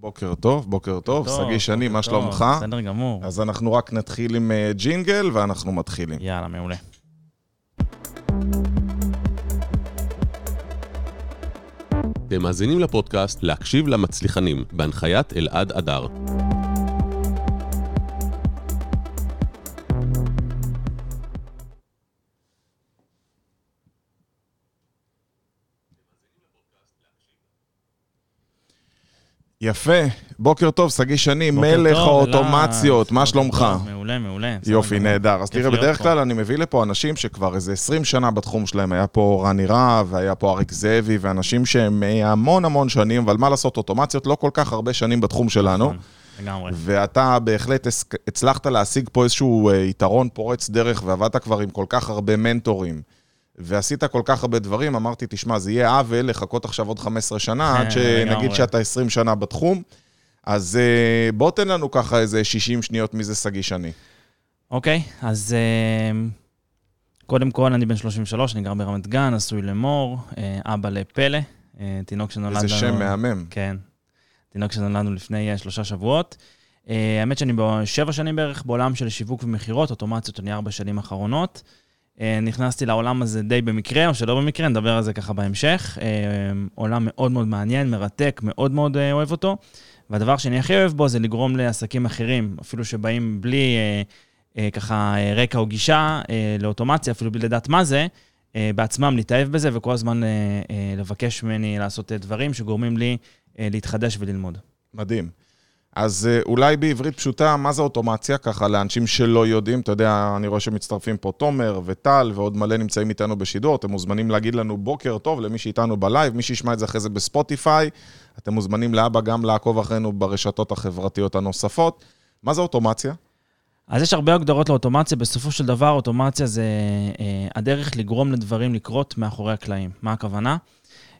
בוקר טוב, בוקר טוב, שגיא שני, מה שלומך? בסדר גמור. אז אנחנו רק נתחיל עם אה, ג'ינגל ואנחנו מתחילים. יאללה, מעולה. אתם מאזינים לפודקאסט להקשיב למצליחנים, בהנחיית אלעד אדר. יפה, בוקר טוב, שגיא שני, מלך טוב, האוטומציות. מה שלומך? טוב, מעולה, מעולה. יופי. נהדר. אז תראה, בדרך. כלל אני מביא לפה אנשים שכבר איזה 20 שנה בתחום שלהם. היה פה רני רהב, והיה פה אריק זאבי, ואנשים שהם אה, המון המון שנים, אבל מה לעשות, אוטומציות לא כל כך הרבה שנים בתחום שלנו. נכון, לגמרי. ואתה בהחלט הצלחת להשיג פה איזשהו אה, יתרון פורץ דרך, ועבדת כבר עם כל כך הרבה מנטורים, ועשית כל כך הרבה דברים, אמרתי, תשמע, זה יהיה עוול לחכות עכשיו עוד 15 שנה, עד שנגיד לגמרי. שאתה 20 שנה בתחום. אז אה, בוא תן לנו ככה איזה 60 שניות מי זה שגיא שני. אוקיי, אז אה, קודם כל, אני בן 33, אני גר ברמת גן, נשוי למור, אה, אבא לפלא, תינוק שנולד לנו... איזה שם מהמם. כן. תינוק שנולדנו לפני שלושה שבועות. האמת שאני בשבע שנים בערך בעולם של שיווק ומכירות, אוטומציות אני ארבע שנים אחרונות. אה, נכנסתי לעולם הזה די במקרה, או שלא במקרה, נדבר על זה ככה בהמשך. אה, עולם מאוד מאוד מעניין, מרתק, מאוד מאוד אה, אוהב אותו. והדבר שאני הכי אוהב בו זה לגרום לעסקים אחרים, אפילו שבאים בלי ככה רקע או גישה לאוטומציה, אפילו בלי לדעת מה זה, בעצמם להתאהב בזה וכל הזמן לבקש ממני לעשות דברים שגורמים לי להתחדש וללמוד. מדהים. אז אה, אולי בעברית פשוטה, מה זה אוטומציה? ככה לאנשים שלא יודעים, אתה יודע, אני רואה שמצטרפים פה תומר וטל ועוד מלא נמצאים איתנו בשידור, אתם מוזמנים להגיד לנו בוקר טוב למי שאיתנו בלייב, מי שישמע את זה אחרי זה בספוטיפיי, אתם מוזמנים לאבא גם לעקוב אחרינו ברשתות החברתיות הנוספות. מה זה אוטומציה? אז יש הרבה הגדרות לאוטומציה, בסופו של דבר אוטומציה זה אה, הדרך לגרום לדברים לקרות מאחורי הקלעים. מה הכוונה?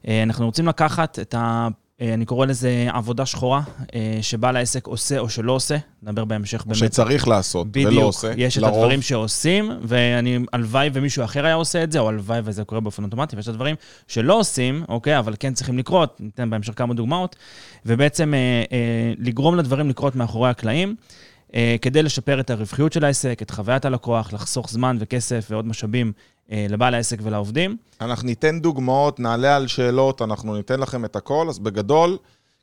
אה, אנחנו רוצים לקחת את ה... אני קורא לזה עבודה שחורה, אה, שבעל העסק עושה או שלא עושה, נדבר בהמשך או באמת. שצריך לעשות בדיוק, ולא עושה, יש את לרוב. הדברים שעושים, ואני, הלוואי ומישהו אחר היה עושה את זה, או הלוואי וזה קורה באופן אוטומטי, ויש את הדברים שלא עושים, אוקיי, אבל כן צריכים לקרות, ניתן בהמשך כמה דוגמאות, ובעצם אה, אה, לגרום לדברים לקרות מאחורי הקלעים, אה, כדי לשפר את הרווחיות של העסק, את חוויית הלקוח, לחסוך זמן וכסף ועוד משאבים אה, לבעל העסק ולעובדים. אנחנו ניתן דוגמאות, נעלה על שאלות, אנחנו ניתן לכם את הכל, אז בגדול,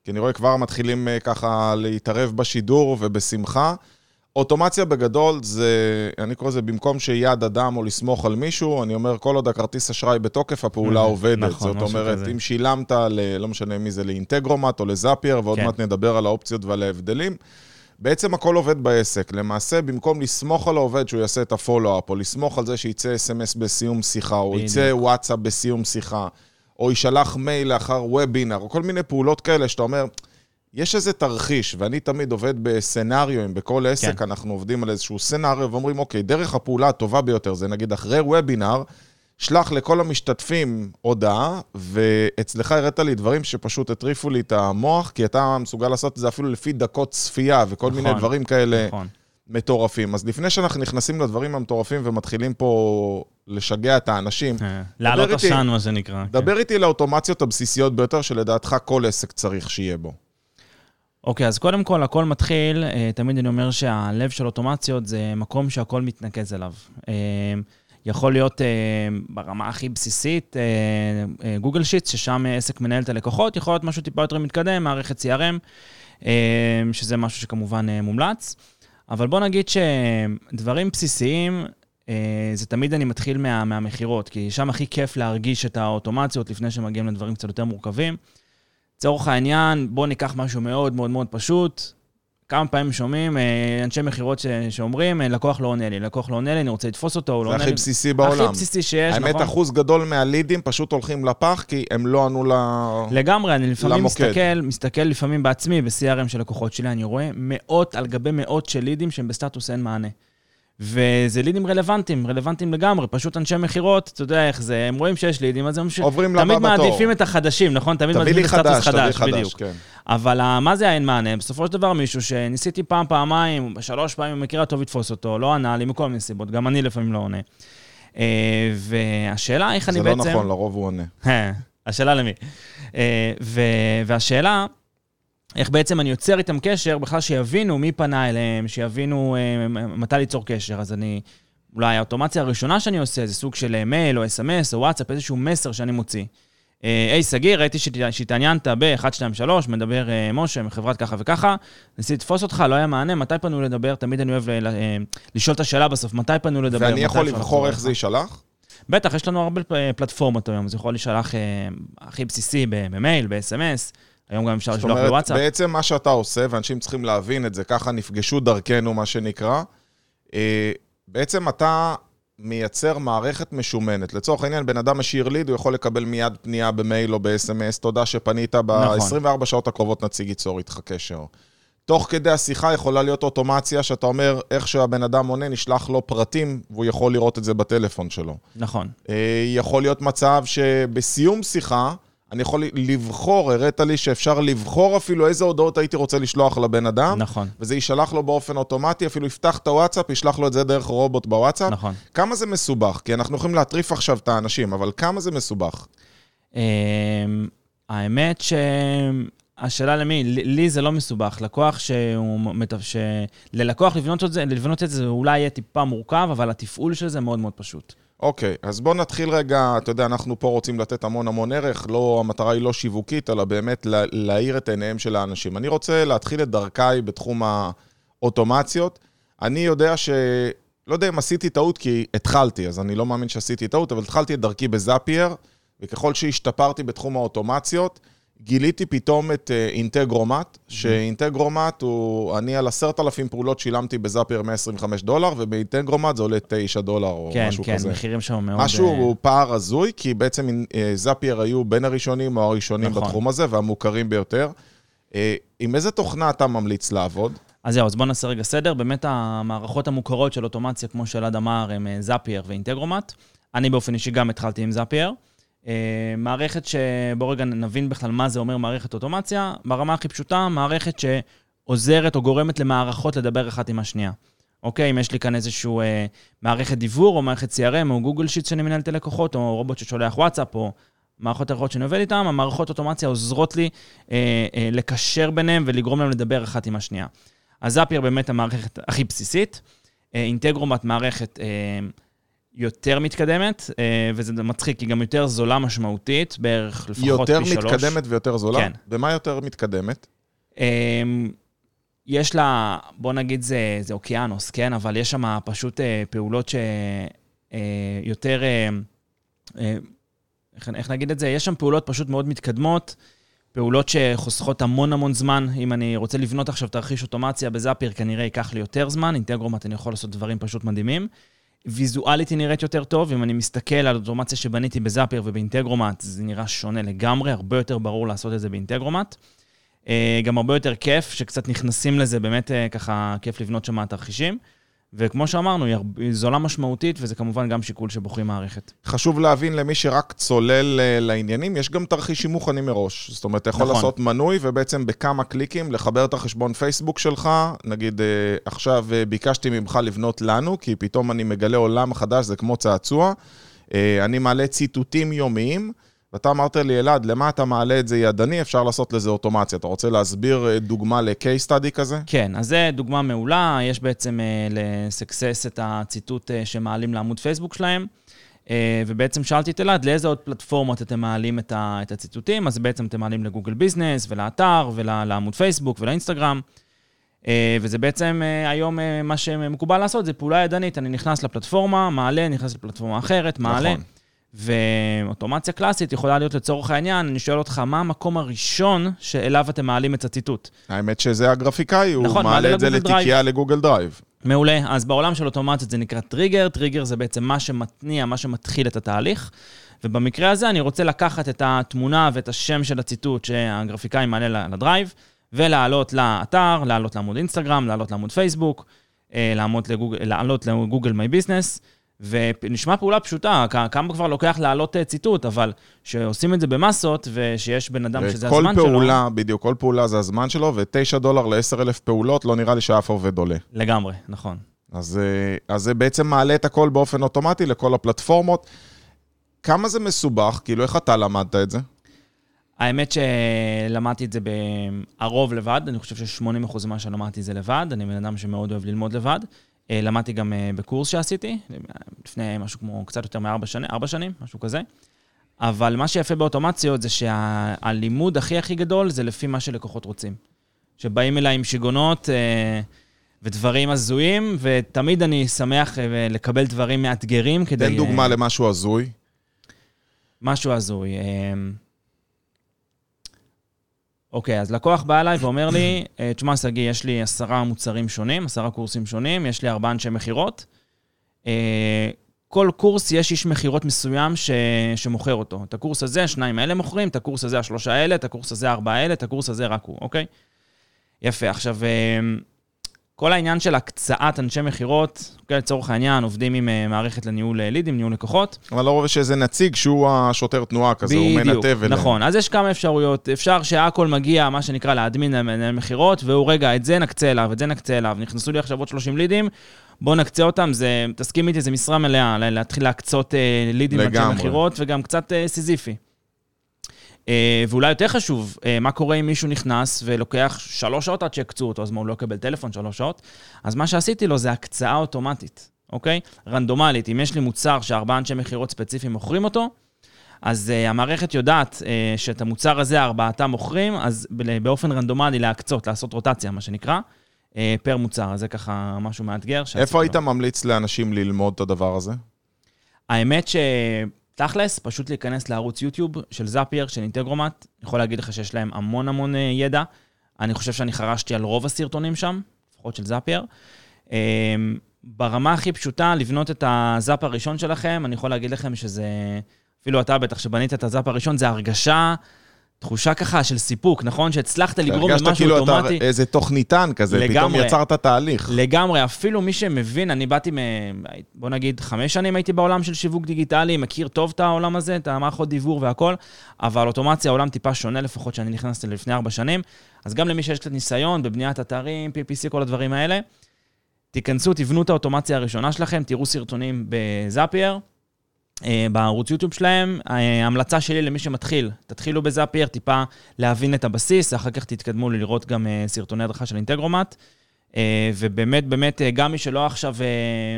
כי אני רואה כבר מתחילים אה, ככה להתערב בשידור ובשמחה. אוטומציה בגדול זה, אני קורא לזה במקום שיד אדם או לסמוך על מישהו, אני אומר, כל עוד הכרטיס אשראי בתוקף, הפעולה Mhm, עובדת. נכון, זאת אומרת, כזה. אם שילמת, ל, לא משנה מי זה, לאינטגרומט או לזאפייר, ועוד כן. מעט נדבר על האופציות ועל ההבדלים. בעצם הכל עובד בעסק. למעשה, במקום לסמוך על העובד שהוא יעשה את הפולו-אפ, או לסמוך על זה שייצא אס.אם.אס בסיום שיחה, או. יצא וואטסאפ בסיום שיחה, או יישלח מייל לאחר וובינר, או כל מיני פעולות כאלה שאתה אומר, יש איזה תרחיש, ואני תמיד עובד בסצנריו, בכל עסק כן. אנחנו עובדים על איזשהו סצנריו, ואומרים, אוקיי, דרך הפעולה הטובה ביותר זה נגיד אחרי וובינר, שלח לכל המשתתפים הודעה, ואצלך הראת לי דברים שפשוט הטריפו לי את המוח, כי אתה מסוגל לעשות את זה אפילו לפי דקות צפייה, וכל נכון, מיני דברים כאלה נכון. מטורפים. אז לפני שאנחנו נכנסים לדברים המטורפים ומתחילים פה לשגע את האנשים, אה, לעלות איתי. עשן, מה שנקרא. כן. דבר איתי על האוטומציות הבסיסיות ביותר שלדעתך כל עסק צריך שיהיה בו. אוקיי, אז קודם כל, הכל מתחיל, אה, תמיד אני אומר שהלב של אוטומציות זה מקום שהכל מתנקז אליו. אה, יכול להיות אה, ברמה הכי בסיסית, אה, אה, גוגל שיטס, ששם עסק מנהל את הלקוחות, יכול להיות משהו טיפה יותר מתקדם, מערכת CRM, אה, שזה משהו שכמובן אה, מומלץ. אבל בוא נגיד שדברים בסיסיים, אה, זה תמיד אני מתחיל מה, מהמכירות, כי שם הכי כיף להרגיש את האוטומציות לפני שמגיעים לדברים קצת יותר מורכבים. לצורך העניין, בואו ניקח משהו מאוד מאוד מאוד פשוט. כמה פעמים שומעים אה, אנשי מכירות שאומרים, אה, לקוח לא עונה לי, לקוח לא עונה לי, אני רוצה לתפוס אותו, הוא לא זה עונה לי. הכי בסיסי בעולם. הכי בסיסי שיש, האמת, נכון? אחוז גדול מהלידים פשוט הולכים לפח, כי הם לא ענו ל... לגמרי, אני לפעמים למוקד. מסתכל, מסתכל לפעמים בעצמי ב-CRM של לקוחות שלי, אני רואה מאות על גבי מאות של לידים שהם בסטטוס אין מענה. וזה לידים רלוונטיים, רלוונטיים לגמרי, פשוט אנשי מכירות, אתה יודע איך זה, הם רואים שיש לידים, אז הם ש... עוברים לבא תמיד בתור. מעדיפים את החדשים, נכון? תמיד מעדיפים את סטטוס חדש, תביא חדש, חדש, בדיוק. כן. אבל ה- מה זה האין מענה? בסופו של דבר מישהו שניסיתי פעם, פעמיים, שלוש פעמים במקרה הטוב לתפוס אותו, לא ענה לי מכל מיני סיבות, גם אני לפעמים לא עונה. אה, והשאלה איך אני זה בעצם... לא נכון, לרוב הוא עונה. השאלה למי. אה, והשאלה, איך בעצם אני יוצר איתם קשר, בכלל שיבינו מי פנה אליהם, שיבינו אה, מתי ליצור קשר. אז אני, אולי האוטומציה הראשונה שאני עושה זה סוג של מייל או אס.אם.אס או וואטסאפ, איזשהו מסר שאני מוציא. אה, היי, שגיא, ראיתי שהתעניינת ב-1, 2, 3, מדבר אה, משה מחברת ככה וככה, ניסיתי לתפוס אותך, לא היה מענה, מתי פנו לדבר? תמיד אני אוהב אה, לשאול את השאלה בסוף, מתי פנו לדבר? ואני יכול לבחור איך? זה יישלח? בטח, יש לנו הרבה פלטפורמות היום, זה יכול להישלח הכי בסיסי במייל, ב-SMS, היום גם אפשר זאת לשלוח אומרת, בוואטסאפ. בעצם מה שאתה עושה, ואנשים צריכים להבין את זה, ככה נפגשו דרכנו, מה שנקרא, אה, בעצם אתה מייצר מערכת משומנת. לצורך העניין, בן אדם משאיר ליד, הוא יכול לקבל מיד פנייה במייל או ב-SMS, תודה שפנית, נכון. ב-24 שעות הקרובות נציג ייצור איתך קשר. תוך כדי השיחה יכולה להיות אוטומציה שאתה אומר, איך שהבן אדם עונה, נשלח לו פרטים, והוא יכול לראות את זה בטלפון שלו. נכון, אה, יכול להיות מצב שבסיום שיחה, אני יכול לבחור, הראת לי שאפשר לבחור אפילו איזה הודעות הייתי רוצה לשלוח לבן אדם, נכון, וזה יישלח לו באופן אוטומטי, אפילו יפתח את הוואטסאפ, ישלח לו את זה דרך רובוט בוואטסאפ. נכון. כמה זה מסובך? כי אנחנו יכולים להטריף עכשיו את האנשים, אבל כמה זה מסובך? אמ, האמת שהשאלה למי, לי זה לא מסובך. לקוח שהוא... ש... ללקוח לבנות את זה, לבנות את זה אולי יהיה טיפה מורכב, אבל התפעול של זה מאוד מאוד פשוט. אוקיי, אז בואו נתחיל רגע, אתה יודע, אנחנו פה רוצים לתת המון המון ערך, לא, המטרה היא לא שיווקית, אלא באמת לה, להאיר את עיניהם של האנשים. אני רוצה להתחיל את דרכיי בתחום האוטומציות. אני יודע ש... לא יודע אם עשיתי טעות, כי התחלתי, אז אני לא מאמין שעשיתי טעות, אבל התחלתי את דרכי בזאפייר, וככל שהשתפרתי בתחום האוטומציות, גיליתי פתאום את אה, אינטגרומט, שאינטגרומט הוא, אני על עשרת אלפים פעולות שילמתי בזאפייר 125 דולר, ובאינטגרומט זה עולה 9 דולר או כן, משהו כן, כזה. מחירים שם מאוד... משהו אה, הוא פער הזוי, כי בעצם אה, זאפייר היו בין הראשונים או הראשונים נכון. בתחום הזה, והמוכרים ביותר. עם איזה תוכנה אתה ממליץ לעבוד? אז זהו, אז בואו נעשה רגע סדר. באמת המערכות המוכרות של אוטומציה, כמו שאלעד אמר, הם זאפייר ואינטגרומט. אני באופן אישי גם התחלתי עם זאפייר. אה, מערכת שבואו רגע נבין בכלל מה זה אומר מערכת אוטומציה. ברמה הכי פשוטה, מערכת שעוזרת או גורמת למערכות לדבר אחת עם השנייה. אוקיי, אם יש לי כאן איזושהי אה, מערכת דיוור, או מערכת CRM, או גוגל שיט שאני מנהל את הלקוחות, או רובוט ששולח וואטסאפ, או מערכות אחרות שאני עובד איתן, המערכות אוטומציה עוזרות לי אה, אה, לקשר ביניהם ולגרום להם לדבר אחת עם השנייה. אז זאפייר באמת המערכת הכי בסיסית. אה, אינטגרומט מערכת אה, יותר מתקדמת, אה, וזה מצחיק, היא גם יותר זולה משמעותית, בערך לפחות יותר פי שלוש. מתקדמת ויותר זולה? כן. במה יותר מתקדמת? אה, יש לה, בוא נגיד זה, זה אוקיינוס, כן? אבל יש שם פשוט אה, פעולות שיותר, איך, איך נגיד את זה? יש שם פעולות פשוט מאוד מתקדמות, פעולות שחוסכות המון המון זמן. אם אני רוצה לבנות עכשיו תרחיש אוטומציה בזאפיר, כנראה ייקח לי יותר זמן. אינטגרומט, אני יכול לעשות דברים פשוט מדהימים. ויזואלית היא נראית יותר טוב, אם אני מסתכל על אוטומציה שבניתי בזאפיר ובאינטגרומט, זה נראה שונה לגמרי, הרבה יותר ברור לעשות את זה באינטגרומט. אה, גם הרבה יותר כיף, שקצת נכנסים לזה, באמת אה, ככה כיף לבנות שם תרחישים. וכמו שאמרנו, היא הרבה- היא זולה משמעותית, וזה כמובן גם שיקול שבוחרים מערכת. חשוב להבין למי שרק צולל אה, לעניינים, יש גם תרחישים מוכנים מראש. זאת אומרת, אתה יכול נכון. לעשות מנוי ובעצם בכמה קליקים לחבר את החשבון פייסבוק שלך. נגיד, אה, עכשיו אה, ביקשתי ממך לבנות לנו, כי פתאום אני מגלה עולם חדש, זה כמו צעצוע. אני מעלה ציטוטים יומיים, ואתה אמרת לי, אלעד, למה אתה מעלה את זה ידני? אפשר לעשות לזה אוטומציה. אתה רוצה להסביר אה, דוגמה ל-case study כזה? כן, אז זו דוגמה מעולה, יש בעצם אה, לסקסס את הציטוט אה, שמעלים לעמוד פייסבוק שלהם. אה, ובעצם שאלתי את אלעד, לאיזה עוד פלטפורמות אתם מעלים את, ה, את הציטוטים? אז בעצם אתם מעלים לגוגל ביזנס, ולאתר, ולעמוד פייסבוק, ולאינסטגרם. אה, וזה בעצם אה, היום אה, מה שמקובל לעשות, זה פעולה ידנית. אני נכנס לפלטפורמה, מעלה, נכנס לפלטפורמה אחרת, מעלה. נכון. ואוטומציה קלאסית יכולה להיות לצורך העניין, אני שואל אותך, מה המקום הראשון שאליו אתם מעלים את הציטוט? האמת שזה הגרפיקאי, הוא נכון, מעלה מעלה את זה. לתיקייה ל Google Drive. מעולה. אז בעולם של אוטומציות זה נקרא טריגר. טריגר זה בעצם מה שמתניע, מה שמתחיל את התהליך. ובמקרה הזה אני רוצה לקחת את התמונה ואת השם של הציטוט שהגרפיקאי מעלה ל Drive, ולעלות לאתר, לעלות לעמוד אינסטגרם, לעלות לעמוד פייסבוק, אה. לעלות לגוגל מיי ביזנס. ונשמע פעולה פשוטה, כמה כבר לוקח להעלות אה, ציטוט, אבל שעושים את זה במסות, ושיש בן אדם שזה כל הזמן שלו... פעולה, בדיוק, כל פעולה זה הזמן שלו, ו-9 דולר ל-10,000 פעולות, לא נראה לי שאף עובד עולה. לגמרי, נכון. אז, אה, אז זה בעצם מעלה את הכל באופן אוטומטי לכל הפלטפורמות. כמה זה מסובך? כאילו, איך אתה למדת את זה? האמת שלמדתי את זה הרוב לבד, אני חושב ש-80% ממה שלמדתי זה לבד, אני בן אדם שמאוד אוהב ללמוד לבד. אה, למדתי גם אה, בקורס שעשיתי, לפני משהו כמו קצת יותר מארבע שנים, ארבע שנים, משהו כזה. אבל מה שיפה באוטומציות זה שהלימוד הכי הכי גדול זה לפי מה שלקוחות רוצים. שבאים אליי עם שיגונות אה, ודברים הזויים, ותמיד אני שמח לקבל דברים מאתגרים כדי... תן דוגמה למשהו הזוי. משהו הזוי. אוקיי, אז לקוח בא אליי ואומר לי, אה, תשמע, שגיא, יש לי עשרה מוצרים שונים, עשרה קורסים שונים, יש לי ארבעה אנשי מכירות. אה, כל קורס יש איש מכירות מסוים ש... שמוכר אותו. את הקורס הזה, השניים האלה מוכרים, את הקורס הזה, השלושה האלה, את הקורס הזה, הארבעה האלה, את הקורס הזה, רק הוא, אוקיי? יפה. עכשיו, אה, כל העניין של הקצאת אנשי מכירות, כן, לצורך העניין, עובדים עם uh, מערכת לניהול uh, לידים, ניהול לקוחות. אבל לא רואה שאיזה נציג שהוא השוטר תנועה כזה, בדיוק, הוא מנתב אליהם. נכון. אז יש כמה אפשרויות. אפשר שהכל מגיע, מה שנקרא, להדמין למנהל מכירות, והוא, רגע, את זה נקצה אליו, את זה נקצה אליו. נכנסו לי עכשיו עוד 30 לידים, בואו נקצה אותם, זה, תסכים איתי, זה משרה מלאה, להתחיל להקצות uh, לידים לאנשי מכירות, וגם קצת סיזיפי. Uh, ואולי יותר חשוב, uh, מה קורה אם מישהו נכנס ולוקח שלוש שעות עד שיקצו אותו, אז מה, הוא לא יקבל טלפון שלוש שעות? אז מה שעשיתי לו זה הקצאה אוטומטית, אוקיי? רנדומלית. אם יש לי מוצר שארבעה אנשי מכירות ספציפיים מוכרים אותו, אז uh, המערכת יודעת uh, שאת המוצר הזה ארבעתם מוכרים, אז באופן רנדומלי להקצות, לעשות רוטציה, מה שנקרא, uh, פר מוצר. אז זה ככה משהו מאתגר. איפה היית לו. ממליץ לאנשים ללמוד את הדבר הזה? האמת ש... תכלס, פשוט להיכנס לערוץ יוטיוב של זאפייר, של אינטגרומט. אני יכול להגיד לך שיש להם המון המון אה, ידע. אני חושב שאני חרשתי על רוב הסרטונים שם, לפחות של זאפייר. אמ, ברמה הכי פשוטה, לבנות את הזאפ הראשון שלכם, אני יכול להגיד לכם שזה, אפילו אתה בטח, שבנית את הזאפ הראשון, זה הרגשה תחושה ככה של סיפוק, נכון? שהצלחת לגרום למשהו אוטומטי. הרגשת כאילו אתה איזה תוכניתן כזה, לגמרי, פתאום יצרת תהליך. לגמרי, אפילו מי שמבין, אני באתי מ... בוא נגיד, חמש שנים הייתי בעולם של שיווק דיגיטלי, מכיר טוב את העולם הזה, את המערכות דיוור והכל, אבל אוטומציה, העולם טיפה שונה לפחות שאני נכנסתי לפני ארבע שנים. אז גם למי שיש קצת ניסיון בבניית אתרים, PPC, כל הדברים האלה, תיכנסו, תבנו את האוטומציה הראשונה שלכם, תראו סרטונים בזאפייר. אה, בערוץ יוטיוב שלהם. ההמלצה שלי למי שמתחיל, תתחילו בזאפייר, טיפה להבין את הבסיס, אחר כך תתקדמו לראות גם אה, סרטוני הדרכה של אינטגרומט. אה, ובאמת, באמת, גם מי שלא עכשיו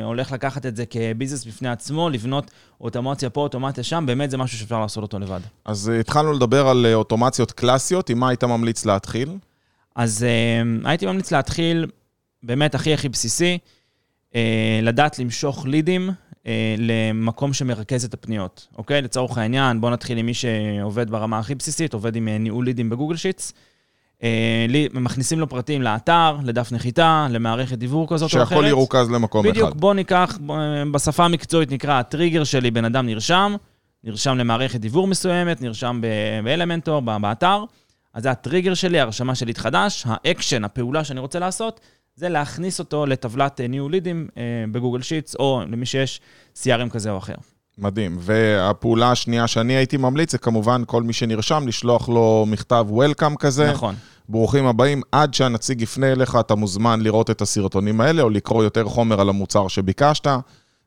הולך לקחת את זה כביזנס בפני עצמו, לבנות אוטומציה פה, אוטומציה שם, באמת זה משהו שאפשר לעשות אותו לבד. אז התחלנו לדבר על אוטומציות קלאסיות, עם מה היית ממליץ להתחיל? אז הייתי ממליץ להתחיל באמת הכי הכי בסיסי, לדעת למשוך לידים אה, למקום שמרכז את הפניות, אוקיי? לצורך העניין, בואו נתחיל עם מי שעובד ברמה הכי בסיסית, עובד עם אה, ניהול לידים בגוגל שיטס. אה, מכניסים לו פרטים לאתר, לדף נחיתה, למערכת דיוור כזאת או אחרת. שהכל ירוכז למקום בדיוק, אחד. בדיוק, בואו ניקח, בשפה המקצועית נקרא, הטריגר שלי, בן אדם נרשם, נרשם למערכת דיוור מסוימת, נרשם ב Elementor, באתר, אז זה הטריגר שלי, הרשמה של ליד חדש, האקשן, הפעולה שאני רוצה לעשות, זה להכניס אותו לטבלת ניהול לידים אה, ב Google Sheets, או למי שיש CRM כזה או אחר. מדהים. והפעולה השנייה שאני הייתי ממליץ, זה כמובן כל מי שנרשם, לשלוח לו מכתב Welcome כזה. נכון. ברוכים הבאים. עד שהנציג יפנה אליך, אתה מוזמן לראות את הסרטונים האלה, או לקרוא יותר חומר על המוצר שביקשת,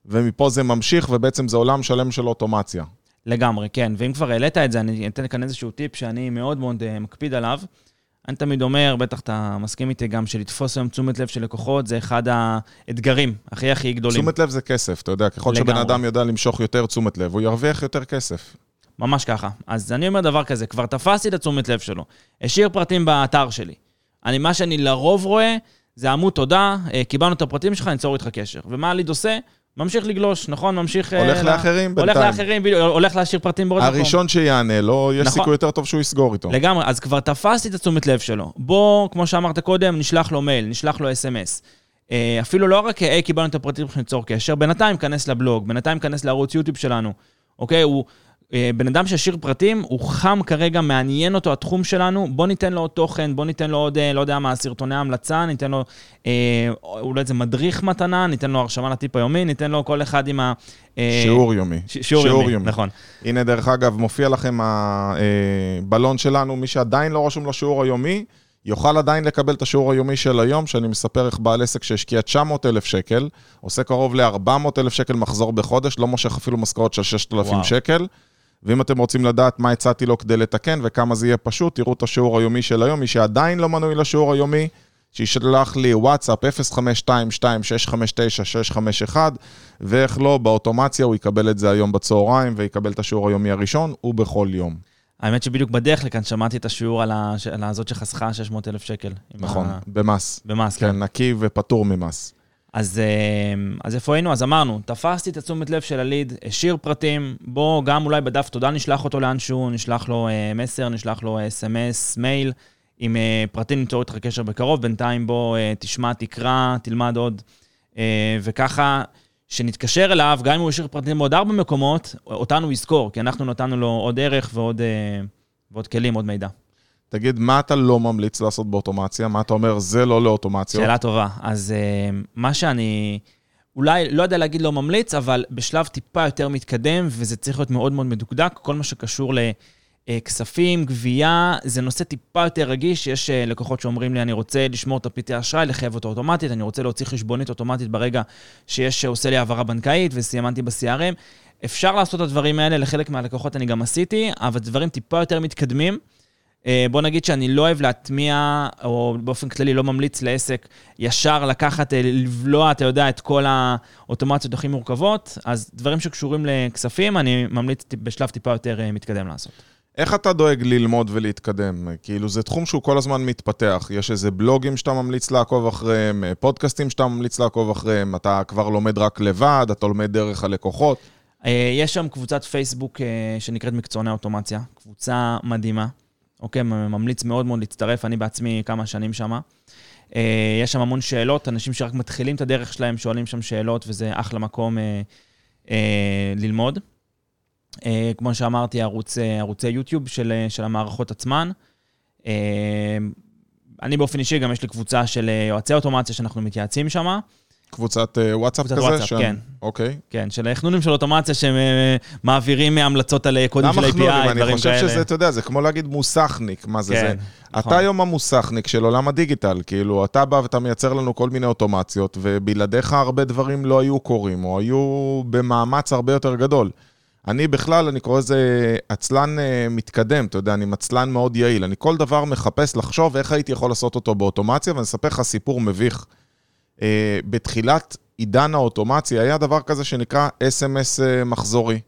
ומפה זה ממשיך, ובעצם זה עולם שלם של אוטומציה. לגמרי, כן. ואם כבר העלית את זה, אני אתן כאן איזשהו טיפ שאני מאוד מאוד אה, מקפיד עליו. אני תמיד אומר, בטח אתה מסכים איתי גם, שלתפוס היום תשומת לב של לקוחות זה אחד האתגרים הכי הכי גדולים. תשומת לב זה כסף, אתה יודע, ככל לגמרי. שבן אדם יודע למשוך יותר תשומת לב, הוא ירוויח יותר כסף. ממש ככה. אז אני אומר דבר כזה, כבר תפסתי את התשומת לב שלו, השאיר פרטים באתר שלי. אני, מה שאני לרוב רואה, זה עמוד תודה, אה, קיבלנו את הפרטים שלך, ניצור איתך קשר. ומה הליד עושה? ממשיך לגלוש, נכון? ממשיך... אה, הולך לאחרים בינתיים. הולך לאחרים, הולך להשאיר פרטים בעוד מקום. הראשון שיענה לו, יש נכון. סיכוי יותר טוב שהוא יסגור איתו. לגמרי, אז כבר תפסתי את התשומת לב שלו. בוא, כמו שאמרת קודם, נשלח לו מייל, נשלח לו אס.אם.אס. אה, אפילו לא רק, היי, קיבלנו את הפרטים שלך ליצור קשר, בינתיים כנס לבלוג, בינתיים כנס לערוץ יוטיוב שלנו. אוקיי? הוא בן אדם שהשאיר פרטים, הוא חם כרגע, מעניין אותו התחום שלנו, בוא ניתן לו עוד תוכן, בוא ניתן לו עוד, אה, לא יודע מה, סרטוני המלצה, ניתן לו אה, אולי איזה מדריך מתנה, ניתן לו הרשמה לטיפ היומי, ניתן לו כל אחד עם ה... שיעור יומי. ש- שיעור, שיעור יומי, יומי, נכון. הנה, דרך אגב, מופיע לכם הבלון שלנו, מי שעדיין לא רשום לשיעור היומי, יוכל עדיין לקבל את השיעור היומי של היום, שאני מספר איך בעל עסק שהשקיע 900 אלף שקל, עושה קרוב ל-400 אלף שקל מחזור בחודש, לא מושך אפילו משכורת של 6,000 שקל. ואם אתם רוצים לדעת מה הצעתי לו כדי לתקן וכמה זה יהיה פשוט, תראו את השיעור היומי של היום. מי שעדיין לא מנוי לשיעור היומי, שישלח לי וואטסאפ 0522-659-651, ואיך לא, באוטומציה הוא יקבל את זה היום בצהריים, ויקבל את השיעור היומי הראשון, ובכל יום. האמת שבדיוק בדרך לכאן שמעתי את השיעור על, הש... על הזאת שחסכה 600 אלף שקל. עם נכון, ה... במס. במס, כן. כן, נקי ופטור ממס. אז, אה, אז איפה היינו? אז אמרנו, תפסתי את התשומת לב של הליד, השאיר פרטים, בוא גם אולי בדף תודה נשלח אותו לאנשהו, נשלח לו אה, מסר, נשלח לו אס.אם.אס, מייל, עם אה, פרטים ליצור איתך קשר בקרוב, בינתיים בוא אה, תשמע, תקרא, תלמד עוד, אה, וככה, שנתקשר אליו, גם אם הוא השאיר פרטים בעוד ארבע מקומות, אותנו יזכור, כי אנחנו נתנו לו עוד ערך ועוד, אה, ועוד כלים, עוד מידע. תגיד, מה אתה לא ממליץ לעשות באוטומציה? מה אתה אומר, זה לא לאוטומציות? שאלה טובה. אז uh, מה שאני אולי לא יודע להגיד לא ממליץ, אבל בשלב טיפה יותר מתקדם, וזה צריך להיות מאוד מאוד מדוקדק, כל מה שקשור לכספים, גבייה, זה נושא טיפה יותר רגיש. יש uh, לקוחות שאומרים לי, אני רוצה לשמור את הפריטי אשראי, לחייב אותו אוטומטית, אני רוצה להוציא חשבונית אוטומטית ברגע שיש, עושה לי העברה בנקאית וסיימנתי ב-CRM. אפשר לעשות את הדברים האלה, לחלק מהלקוחות אני גם עשיתי, אבל דברים טיפה יותר מתקדמים. אה, בוא נגיד שאני לא אוהב להטמיע, או באופן כללי לא ממליץ לעסק ישר לקחת, אה, לבלוע, אתה יודע, את כל האוטומציות הכי מורכבות, אז דברים שקשורים לכספים, אני ממליץ בשלב טיפה יותר אה, מתקדם לעשות. איך אתה דואג ללמוד ולהתקדם? כאילו, זה תחום שהוא כל הזמן מתפתח. יש איזה בלוגים שאתה ממליץ לעקוב אחריהם, פודקאסטים שאתה ממליץ לעקוב אחריהם, אתה כבר לומד רק לבד, אתה לומד דרך הלקוחות. יש שם קבוצת פייסבוק שנקראת מקצועני אוטומציה, קבוצה מדהימה. אוקיי? ממליץ מאוד מאוד להצטרף, אני בעצמי כמה שנים שם. אה, יש שם המון שאלות, אנשים שרק מתחילים את הדרך שלהם שואלים שם שאלות, וזה אחלה מקום אה, אה, ללמוד. אה, כמו שאמרתי, ערוץ, אה, ערוצי יוטיוב של, אה, של המערכות עצמן. אה, אני באופן אישי, גם יש לי קבוצה של יועצי אוטומציה שאנחנו מתייעצים שם. קבוצת uh, וואטסאפ קבוצת כזה? וואטסאפ, שם... כן. אוקיי. כן, של חנונים של אוטומציה שהם uh, מעבירים המלצות על קודים של API, דברים כאלה. אני חושב שזה, אתה יודע, זה כמו להגיד מוסכניק, מה זה כן, זה. נכון. אתה היום המוסכניק של עולם הדיגיטל, כאילו, אתה בא ואתה מייצר לנו כל מיני אוטומציות, ובלעדיך הרבה דברים לא היו קורים, או היו במאמץ הרבה יותר גדול. אני בכלל, אני קורא לזה עצלן אה, מתקדם, אתה יודע, אני מצלן מאוד יעיל. אני כל דבר מחפש לחשוב איך הייתי יכול לעשות אותו באוטומציה, ואני אספר לך סיפור מביך. אה, בתחילת עידן האוטומציה היה דבר כזה שנקרא SMS אה, מחזורי.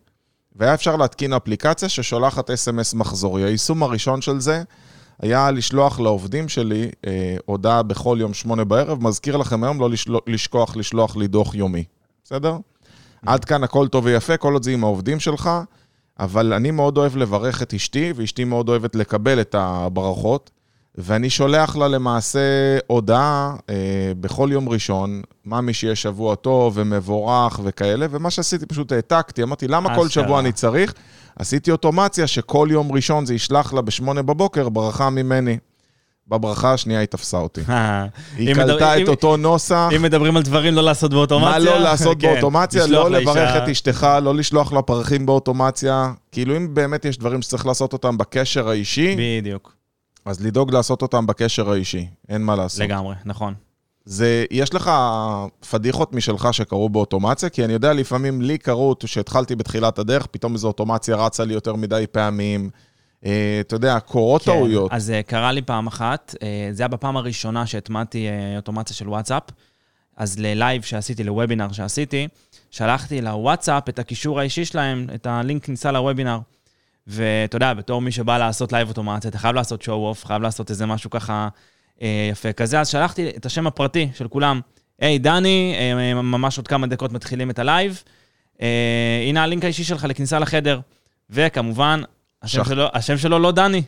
והיה אפשר להתקין אפליקציה ששולחת SMS מחזורי. היישום הראשון של זה היה לשלוח לעובדים שלי אה, הודעה בכל יום שמונה בערב, מזכיר לכם היום לא לשלוח, לשכוח לשלוח לי דוח יומי, בסדר? עד כאן הכל טוב ויפה, כל עוד זה עם העובדים שלך, אבל אני מאוד אוהב לברך את אשתי, ואשתי מאוד אוהבת לקבל את הברכות. ואני שולח לה למעשה הודעה אה, בכל יום ראשון, ממי שיהיה שבוע טוב ומבורך וכאלה, ומה שעשיתי פשוט העתקתי, אמרתי, למה כל. שבוע אני צריך? עשיתי אוטומציה שכל יום ראשון זה ישלח לה בשמונה בבוקר ברכה ממני. בברכה השנייה היא תפסה אותי. אה, היא קלטה את אותו נוסח. אם מדברים על דברים לא לעשות באוטומציה... מה לא לעשות כן, באוטומציה, לא לברך את אשתך, לא לשלוח לה פרחים באוטומציה. כאילו, אם באמת יש דברים שצריך לעשות אותם בקשר האישי, בדיוק, אז לדאוג לעשות אותם בקשר האישי, אין מה לעשות. לגמרי, נכון. זה, יש לך פדיחות משלך שקרו באוטומציה? כי אני יודע, לפעמים לי קרו, שהתחלתי בתחילת הדרך, פתאום איזו אוטומציה רצה לי יותר מדי פעמים. אה, אתה יודע, קורות כן, טעויות. אז אה, קרה לי פעם אחת, אה, זה היה בפעם הראשונה שהטמעתי אה, אוטומציה של וואטסאפ, אז ללייב שעשיתי, לוובינר שעשיתי, שלחתי לוואטסאפ את הקישור האישי שלהם, את הלינק כניסה לוובינר. ואתה יודע, בתור מי שבא לעשות לייב אוטומציה, אתה חייב לעשות show off, חייב לעשות איזה משהו ככה אה, יפה כזה, אז שלחתי את השם הפרטי של כולם. היי, דני, אה, ממש עוד כמה דקות מתחילים את הלייב. אה, הנה הלינק האישי שלך לכניסה לחדר. וכמובן, השם שח- שלו, השם שלו לא דני,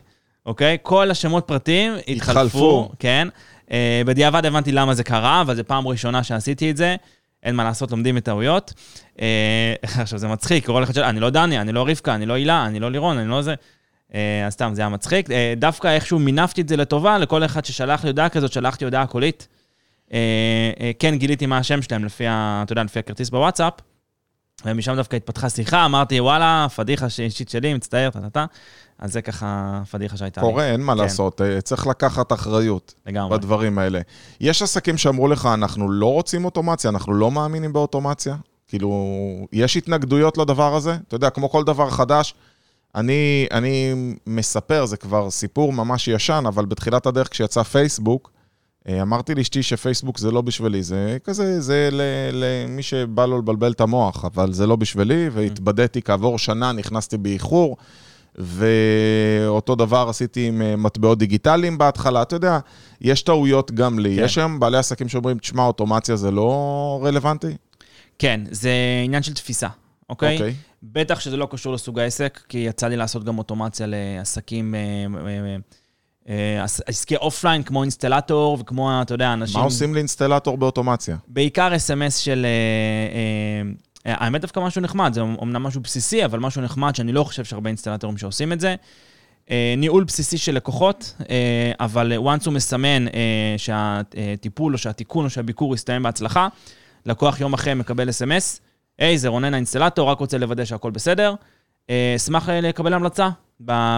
אוקיי? כל השמות פרטיים התחלפו, התחלפו. כן. אה, בדיעבד הבנתי למה זה קרה, אבל זו פעם ראשונה שעשיתי את זה. אין מה לעשות, לומדים מטעויות. אה, עכשיו, זה מצחיק, קורא לך, אני לא דני, אני לא רבקה, אני לא הילה, אני לא לירון, אני לא זה. אה, אז סתם, זה היה מצחיק. אה, דווקא איכשהו מינפתי את זה לטובה, לכל אחד ששלח לי הודעה כזאת, שלחתי הודעה קולית. כן, גיליתי מה השם שלהם לפי, אתה יודע, לפי הכרטיס בוואטסאפ. ומשם דווקא התפתחה שיחה, אמרתי, וואלה, פדיחה אישית שלי, מצטער, טה-טה-טה. אז זה ככה פדיחה שהייתה לי. קורה, אין מה כן. לעשות, אה, צריך לקחת אחריות לגמרי. בדברים האלה. יש עסקים שאמרו לך, אנחנו לא רוצים אוטומציה, אנחנו לא מאמינים באוטומציה. כאילו, יש התנגדויות לדבר הזה? אתה יודע, כמו כל דבר חדש, אני, אני מספר, זה כבר סיפור ממש ישן, אבל בתחילת הדרך כשיצא פייסבוק, אמרתי לאשתי שפייסבוק זה לא בשבילי, זה כזה, זה למי שבא לו לבלבל את המוח, אבל זה לא בשבילי, והתבדיתי כעבור שנה, נכנסתי באיחור, ואותו דבר עשיתי עם אה, מטבעות דיגיטליים בהתחלה. אתה יודע, יש טעויות גם לי. כן. יש היום בעלי עסקים שאומרים, תשמע, אוטומציה זה לא רלוונטי? כן, זה עניין של תפיסה, אוקיי? אוקיי. בטח שזה לא קשור לסוג העסק, כי יצא לי לעשות גם אוטומציה לעסקים, אה, אה, אה, עסקי offline, כמו אינסטלטור, וכמו, אתה יודע, אנשים... מה עושים לאינסטלטור באוטומציה? בעיקר אס.אם.אס של... אה, אה, האמת דווקא משהו נחמד, זה אומנם משהו בסיסי, אבל משהו נחמד שאני לא חושב שהרבה אינסטלטורים שעושים את זה. אה, ניהול בסיסי של לקוחות, אה, אבל once הוא מסמן אה, שהטיפול או שהתיקון או שהביקור יסתיים בהצלחה, לקוח יום אחרי מקבל אס.אם.אס, היי, זה רונן האינסטלטור, רק רוצה לוודא שהכל בסדר. אה, אשמח אה, לקבל המלצה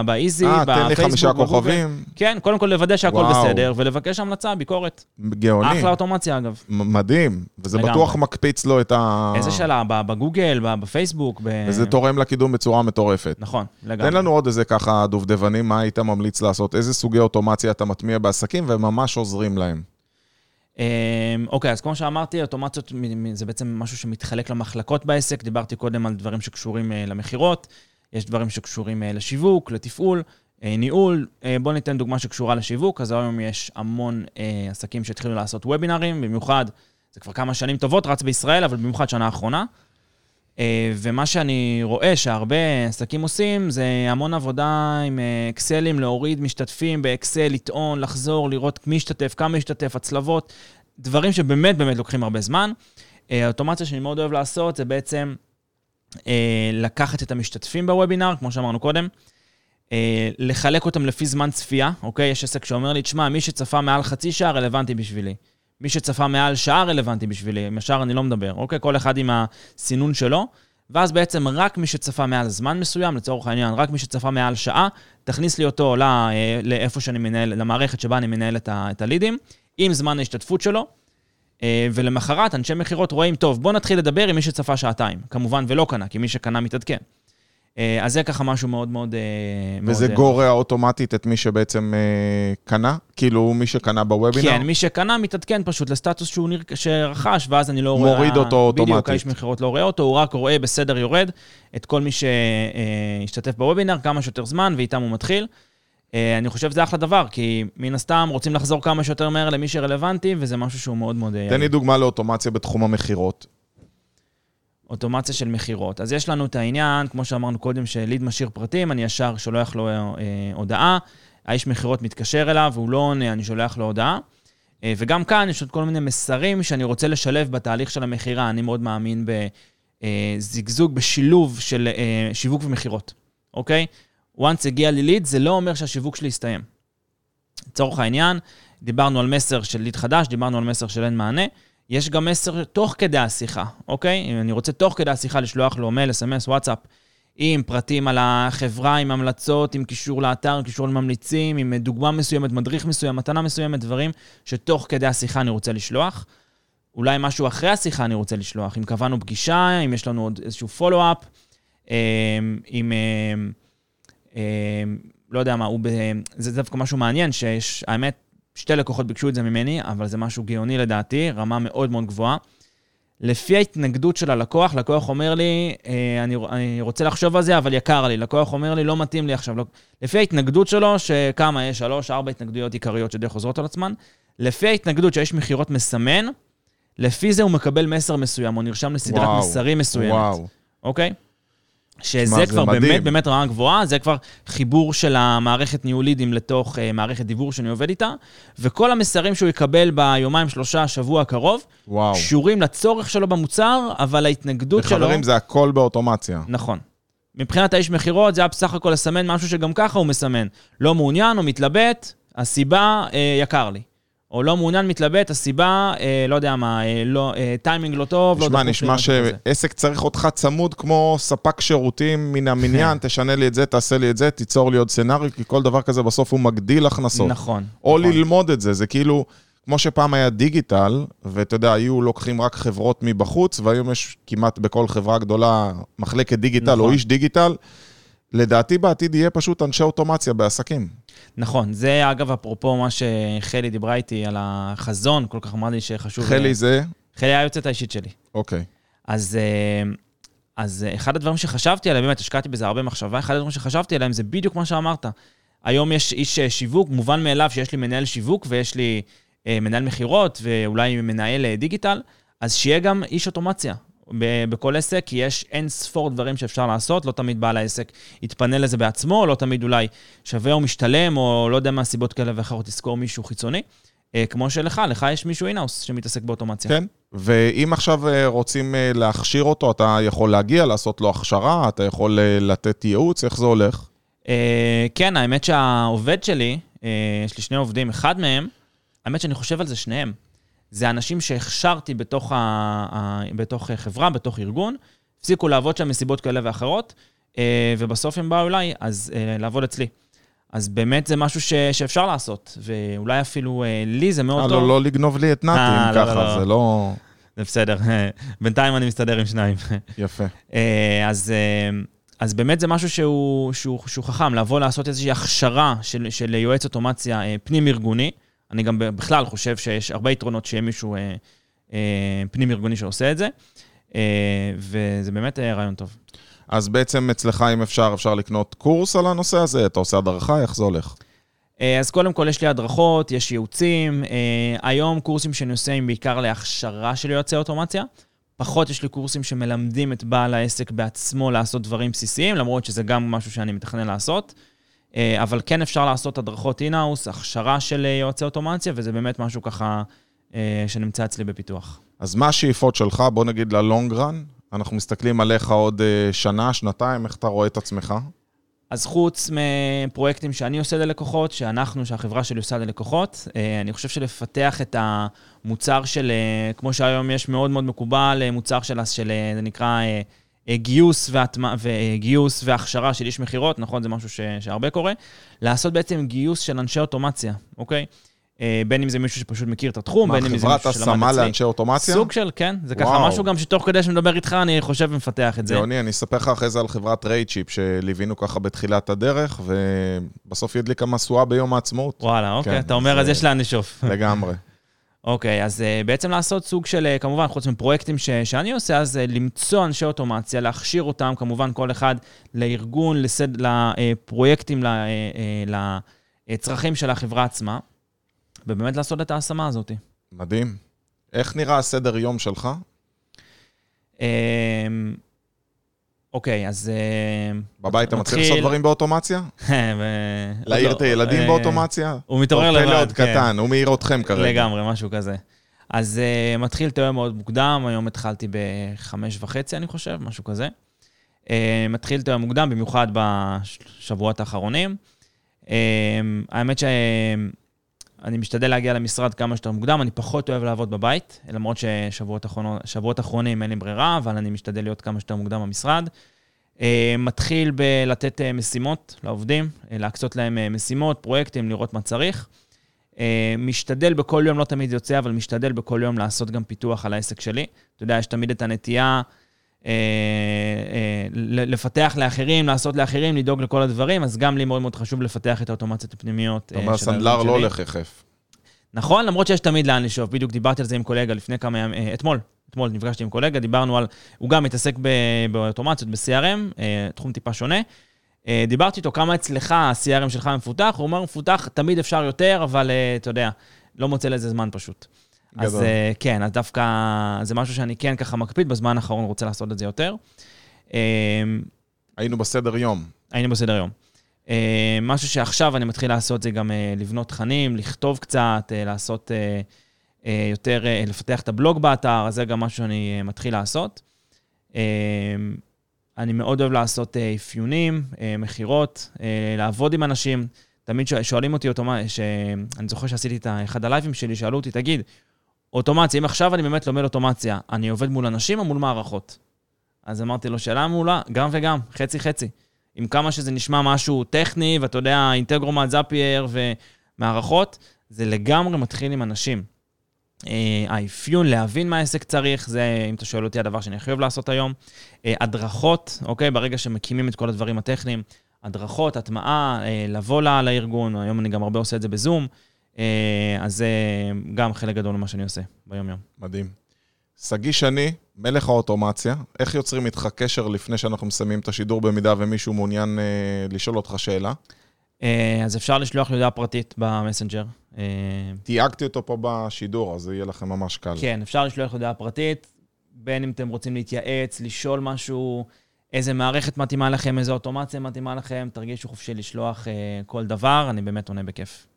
באיזי, אה, תן לי בפייסבוק, חמישה. כוכבים. כן, קודם כל לוודא שהכל. בסדר, ולבקש המלצה, ביקורת. גאוני. אחלה אוטומציה, אגב. מדהים. וזה. בטוח מקפיץ לו את ה... איזה שאלה? בגוגל, בפייסבוק? וזה תורם לקידום בצורה מטורפת. נכון, לגמרי. תן לנו עוד איזה ככה דובדבנים, מה היית ממליץ לעשות? איזה סוגי אוטומציה אתה מטמיע בעסקים וממש עוזרים להם? אמ, אוקיי, אז כמו שאמרתי, אוטומציות זה בעצם משהו שמתחלק למחלקות בעסק. דיברתי קודם על דברים שקשורים אה, למכירות, יש דברים שקשורים אה, לשיווק, לתפעול, אה, ניהול. בואו ניתן דוגמה שקשורה לשיווק. אז היום יש המון עסקים שהתחילו לעשות וובינארים, במיוחד, זה כבר כמה שנים טובות, רץ בישראל, אבל במיוחד שנה האחרונה. אה, ומה שאני רואה שהרבה עסקים עושים, זה המון עבודה עם אה, אקסלים, להוריד משתתפים באקסל, לטעון, לחזור, לראות מי השתתף, כמה השתתף, הצלבות, דברים שבאמת באמת לוקחים הרבה זמן. אה, האוטומציה שאני מאוד אוהב לעשות זה בעצם לקחת את המשתתפים בוובינר, כמו שאמרנו קודם, לחלק אותם לפי זמן צפייה, אוקיי? יש עסק שאומר לי, תשמע, מי שצפה מעל חצי שעה רלוונטי בשבילי. מי שצפה מעל שעה רלוונטי בשבילי, עם השאר אני לא מדבר, אוקיי? כל אחד עם הסינון שלו. ואז בעצם רק מי שצפה מעל זמן מסוים, לצורך העניין, רק מי שצפה מעל שעה, תכניס לי אותו לא, לאיפה שאני מנהל, למערכת שבה אני מנהל את, ה, את הלידים, עם זמן ההשתתפות שלו, אה, ולמחרת אנשי מכירות רואים, טוב, בוא נתחיל לדבר עם מי שצפה שעתיים. כמובן ולא קנה, כי מי שקנה מתעדכן. אה, אז זה ככה משהו מאוד מאוד... אה, וזה מאוד, אה, גורע אוטומטית את מי שבעצם קנה? כאילו, מי שקנה בוובינר? כן, מי שקנה מתעדכן פשוט לסטטוס שהוא נר... שרכש, ואז אני לא רואה... מוריד אותו בדיוק, אוטומטית. האיש מכירות לא רואה אותו, הוא רק רואה בסדר יורד את כל מי שהשתתף בוובינר כמה שיותר זמן, ואיתם הוא מתחיל. אני חושב שזה אחלה דבר, כי מן הסתם רוצים לחזור כמה שיותר מהר למי שרלוונטי, וזה משהו שהוא מאוד מאוד... תן לי דוגמה לאוטומציה בתחום המכירות. אוטומציה של מכירות. אז יש לנו את העניין, כמו שאמרנו קודם, שליד משאיר פרטים, אני ישר שולח לו אה, הודעה, האיש מכירות מתקשר אליו, והוא לא עונה, אני שולח לו הודעה. אה, וגם כאן יש עוד כל מיני מסרים שאני רוצה לשלב בתהליך של המכירה. אני מאוד מאמין בזיגזוג, בשילוב של אה, שיווק ומכירות, אוקיי? once הגיע לי ליד, זה לא אומר שהשיווק שלי יסתיים. לצורך העניין, דיברנו על מסר של ליד חדש, דיברנו על מסר של אין מענה. יש גם מסר תוך כדי השיחה, אוקיי? אם אני רוצה תוך כדי השיחה לשלוח לו מייל, אס.אם.אס, וואטסאפ, עם פרטים על החברה, עם המלצות, עם קישור לאתר, עם קישור לממליצים, עם דוגמה מסוימת, מדריך מסוים, מתנה מסוימת, דברים שתוך כדי השיחה אני רוצה לשלוח. אולי משהו אחרי השיחה אני רוצה לשלוח, אם קבענו פגישה, אם יש לנו עוד איזשהו פולו-אפ, אם, אה, אה, לא יודע מה, הוא ב... זה דווקא משהו מעניין, שיש, האמת, שתי לקוחות ביקשו את זה ממני, אבל זה משהו גאוני לדעתי, רמה מאוד מאוד גבוהה. לפי ההתנגדות של הלקוח, לקוח אומר לי, אה, אני, אני רוצה לחשוב על זה, אבל יקר לי. לקוח אומר לי, לא מתאים לי עכשיו. לפי ההתנגדות שלו, שכמה, יש שלוש, ארבע התנגדויות עיקריות שדי חוזרות על עצמן, לפי ההתנגדות שיש מכירות מסמן, לפי זה הוא מקבל מסר מסוים, או נרשם לסדרת וואו, מסרים מסוימת. וואו. אוקיי? שזה כבר מדהים. באמת באמת רמה גבוהה, זה כבר חיבור של המערכת ניהול לידים לתוך uh, מערכת דיבור שאני עובד איתה, וכל המסרים שהוא יקבל ביומיים, שלושה, שבוע הקרוב, וואו. קשורים לצורך שלו במוצר, אבל ההתנגדות שלו... וחברים, זה הכל באוטומציה. נכון. מבחינת האיש מכירות, זה היה בסך הכל לסמן משהו שגם ככה הוא מסמן. לא מעוניין, הוא מתלבט, הסיבה, אה, יקר לי. או לא מעוניין, מתלבט, הסיבה, אה, לא יודע מה, אה, לא, אה, טיימינג לא טוב, לא תשמע, דחוף לי, נשמע כזה. שעסק צריך אותך צמוד כמו ספק שירותים מן המניין, תשנה לי את זה, תעשה לי את זה, תיצור לי עוד סצנריו, כי כל דבר כזה בסוף הוא מגדיל הכנסות. נכון. או נכון. ללמוד את זה, זה כאילו, כמו שפעם היה דיגיטל, ואתה יודע, היו לוקחים רק חברות מבחוץ, והיום יש כמעט בכל חברה גדולה מחלקת דיגיטל או נכון. איש דיגיטל. לדעתי בעתיד יהיה פשוט אנשי אוטומציה בעסקים. נכון, זה אגב אפרופו מה שחלי דיברה איתי על החזון, כל כך אמרה לי שחשוב... חלי זה? חלי היועצת האישית שלי. אוקיי. אז, אה, אז אחד הדברים שחשבתי עליהם, באמת השקעתי בזה הרבה מחשבה, אחד הדברים שחשבתי עליהם זה בדיוק מה שאמרת. היום יש איש אה, שיווק, מובן מאליו שיש לי מנהל שיווק ויש לי אה, מנהל מכירות ואולי מנהל דיגיטל, אז שיהיה גם איש אוטומציה. בכל עסק, כי יש אין ספור דברים שאפשר לעשות, לא תמיד בעל העסק יתפנה לזה בעצמו, לא תמיד אולי שווה או משתלם, או לא יודע מה סיבות כאלה ואחרות, תזכור מישהו חיצוני. כמו שלך, לך יש מישהו אינהאוס שמתעסק באוטומציה. כן, ואם עכשיו רוצים להכשיר אותו, אתה יכול להגיע, לעשות לו הכשרה, אתה יכול לתת ייעוץ, איך זה הולך? אה, כן, האמת שהעובד שלי, אה, יש לי שני עובדים, אחד מהם, האמת שאני חושב על זה שניהם. זה אנשים שהכשרתי בתוך, ה, בתוך חברה, בתוך ארגון, הפסיקו לעבוד שם מסיבות כאלה ואחרות, אה, ובסוף הם באו אליי, אז לעבוד אצלי. אז באמת זה משהו ש, שאפשר לעשות, ואולי אפילו לי זה מאוד טוב. לא, לא לגנוב לי את נתי, אם לא, ככה, לא, לא. זה לא... זה בסדר, בינתיים אני מסתדר עם שניים. יפה. אז... אז באמת זה משהו שהוא, שהוא, שהוא חכם, לבוא לעשות איזושהי הכשרה של, של יועץ אוטומציה אה, פנים-ארגוני. אני גם בכלל חושב שיש הרבה יתרונות שיהיה מישהו אה, אה, פנים-ארגוני שעושה את זה, אה, וזה באמת אה, רעיון טוב. אז בעצם אצלך, אם אפשר, אפשר לקנות קורס על הנושא הזה? אתה עושה הדרכה? איך זה הולך? אה, אז קודם כל יש לי הדרכות, יש ייעוצים. אה, היום קורסים שאני עושה הם בעיקר להכשרה של יועצי אוטומציה. פחות יש לי קורסים שמלמדים את בעל העסק בעצמו לעשות דברים בסיסיים, למרות שזה גם משהו שאני מתכנן לעשות. אה, אבל כן אפשר לעשות הדרכות אינהאוס, הכשרה של אה, יועצי אוטומציה, וזה באמת משהו ככה אה, שנמצא אצלי בפיתוח. אז מה השאיפות שלך, בוא נגיד ללונג רן? אנחנו מסתכלים עליך עוד שנה, שנתיים, איך אתה רואה את עצמך? אז חוץ מפרויקטים שאני עושה ללקוחות, שאנחנו, שהחברה שלי עושה ללקוחות, אני חושב שלפתח את המוצר של, כמו שהיום יש מאוד מאוד מקובל, מוצר של, של זה נקרא גיוס, והטמע, וגיוס והכשרה של איש מכירות, נכון? זה משהו ש, שהרבה קורה. לעשות בעצם גיוס של אנשי אוטומציה, אוקיי? אה, בין אם זה מישהו שפשוט מכיר את התחום, בין אם זה מישהו שלמד אצלי. מה, חברת השמה לאנשי אוטומציה? סוג של, כן. זה וואו. ככה משהו גם שתוך כדי שמדבר איתך, אני חושב ומפתח את זה. גאוני, אני אספר לך אחרי זה על חברת רייצ'יפ, שליווינו ככה בתחילת הדרך, ובסוף ידליק המשואה ביום העצמאות. וואלה, אוקיי, כן, אתה אומר, אז יש לאן לשאוף. לגמרי. אוקיי, אז uh, בעצם לעשות סוג של, uh, כמובן, חוץ מפרויקטים ש, שאני עושה, אז uh, למצוא אנשי אוטומציה, להכשיר אותם, כמובן, כל אחד לארגון, לסד, לפרויקטים, לצרכים של החברה עצמה. ובאמת לעשות את ההשמה הזאת. מדהים. איך נראה הסדר יום שלך? אמ, אוקיי, אז... אמ, בבית אתה מתחיל לעשות דברים באוטומציה? להעיר את הילדים אה, באוטומציה? הוא מתעורר לבד, כן. פלא עוד קטן, הוא מעיר אתכם כרגע. לגמרי, משהו כזה. אז מתחיל את היום מאוד מוקדם, היום התחלתי בחמש וחצי, אני חושב, משהו כזה. מתחיל את היום מוקדם, במיוחד בשבועות האחרונים. האמת ש... אני משתדל להגיע למשרד כמה שיותר מוקדם, אני פחות אוהב לעבוד בבית, למרות ששבועות אחרונים אין לי ברירה, אבל אני משתדל להיות כמה שיותר מוקדם במשרד. אה, מתחיל בלתת אה, משימות לעובדים, אה, להקצות להם משימות, פרויקטים, לראות מה צריך. משתדל בכל יום, לא תמיד יוצא, אבל משתדל בכל יום לעשות גם פיתוח על העסק שלי. אתה יודע, יש תמיד את הנטייה לפתח לאחרים, לעשות לאחרים, לדאוג לכל הדברים, אז גם לי מאוד מאוד חשוב לפתח את האוטומציות הפנימיות. אתה אומר, סנדלר לא הולך יחף. נכון, למרות שיש תמיד לאן לשאוף. בדיוק דיברתי על זה עם קולגה לפני כמה ימים, אה, אתמול, אתמול נפגשתי עם קולגה, דיברנו על, הוא גם מתעסק באוטומציות, ב-CRM, אה, תחום טיפה שונה. אה, דיברתי איתו כמה אצלך ה-CRM שלך מפותח, הוא אומר, מפותח, תמיד אפשר יותר, אבל אתה יודע, לא מוצא לזה זמן פשוט. גדול. אז כן, אז דווקא זה משהו שאני כן ככה מקפיד, בזמן האחרון רוצה לעשות את זה יותר. היינו בסדר יום. היינו בסדר יום. אה, משהו שעכשיו אני מתחיל לעשות זה גם אה, לבנות תכנים, לכתוב קצת, אה, לעשות יותר, לפתח את הבלוג באתר, זה גם משהו שאני מתחיל לעשות. אני מאוד אוהב לעשות אפיונים, מכירות, לעבוד עם אנשים. תמיד שואלים אותי אוטומט, שאני זוכר שעשיתי את אחד הלייבים שלי, שאלו אותי, תגיד, אוטומציה, אם עכשיו אני באמת לומד אוטומציה, אני עובד מול אנשים או מול מערכות? אז אמרתי לו, שאלה מעולה, גם וגם, חצי-חצי. עם כמה שזה נשמע משהו טכני, ואתה יודע, אינטגרומט, זאפייר ומערכות, זה לגמרי מתחיל עם אנשים. אה, האפיון, להבין מה העסק צריך, זה, אם אתה שואל אותי, הדבר שאני הכי אוהב לעשות היום. אה, הדרכות, אוקיי? ברגע שמקימים את כל הדברים הטכניים, הדרכות, הטמעה, אה, לבוא ל- לארגון, היום אני גם הרבה עושה את זה בזום, אז זה גם חלק גדול ממה שאני עושה ביום-יום. מדהים. שגיא שני, מלך האוטומציה, איך יוצרים איתך קשר לפני שאנחנו מסיימים את השידור במידה ומישהו מעוניין אה, לשאול אותך שאלה? אה, אז אפשר לשלוח לי הודעה פרטית במסנג'ר. אה, תייגתי אותו פה בשידור, אז זה יהיה לכם ממש קל. כן, אפשר לשלוח הודעה פרטית, בין אם אתם רוצים להתייעץ, לשאול משהו, איזה מערכת מתאימה לכם, איזה אוטומציה מתאימה לכם, תרגישו חופשי לשלוח אה, כל דבר, אני באמת עונה בכיף.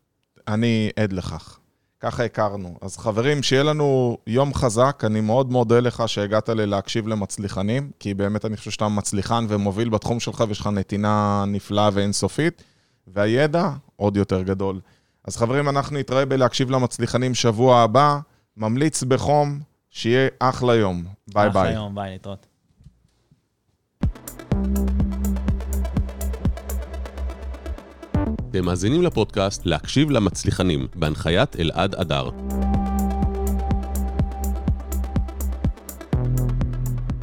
אני עד לכך. ככה הכרנו. אז חברים, שיהיה לנו יום חזק. אני מאוד מודה לך שהגעת לי להקשיב למצליחנים, כי באמת אני חושב שאתה מצליחן ומוביל בתחום שלך, ויש לך נתינה נפלאה ואינסופית, והידע עוד יותר גדול. אז חברים, אנחנו נתראה בלהקשיב למצליחנים שבוע הבא. ממליץ בחום, שיהיה אחלה יום. ביי אחלה ביי. יום, ביי, להתראות. אתם מאזינים לפודקאסט להקשיב למצליחנים, בהנחיית אלעד הדר.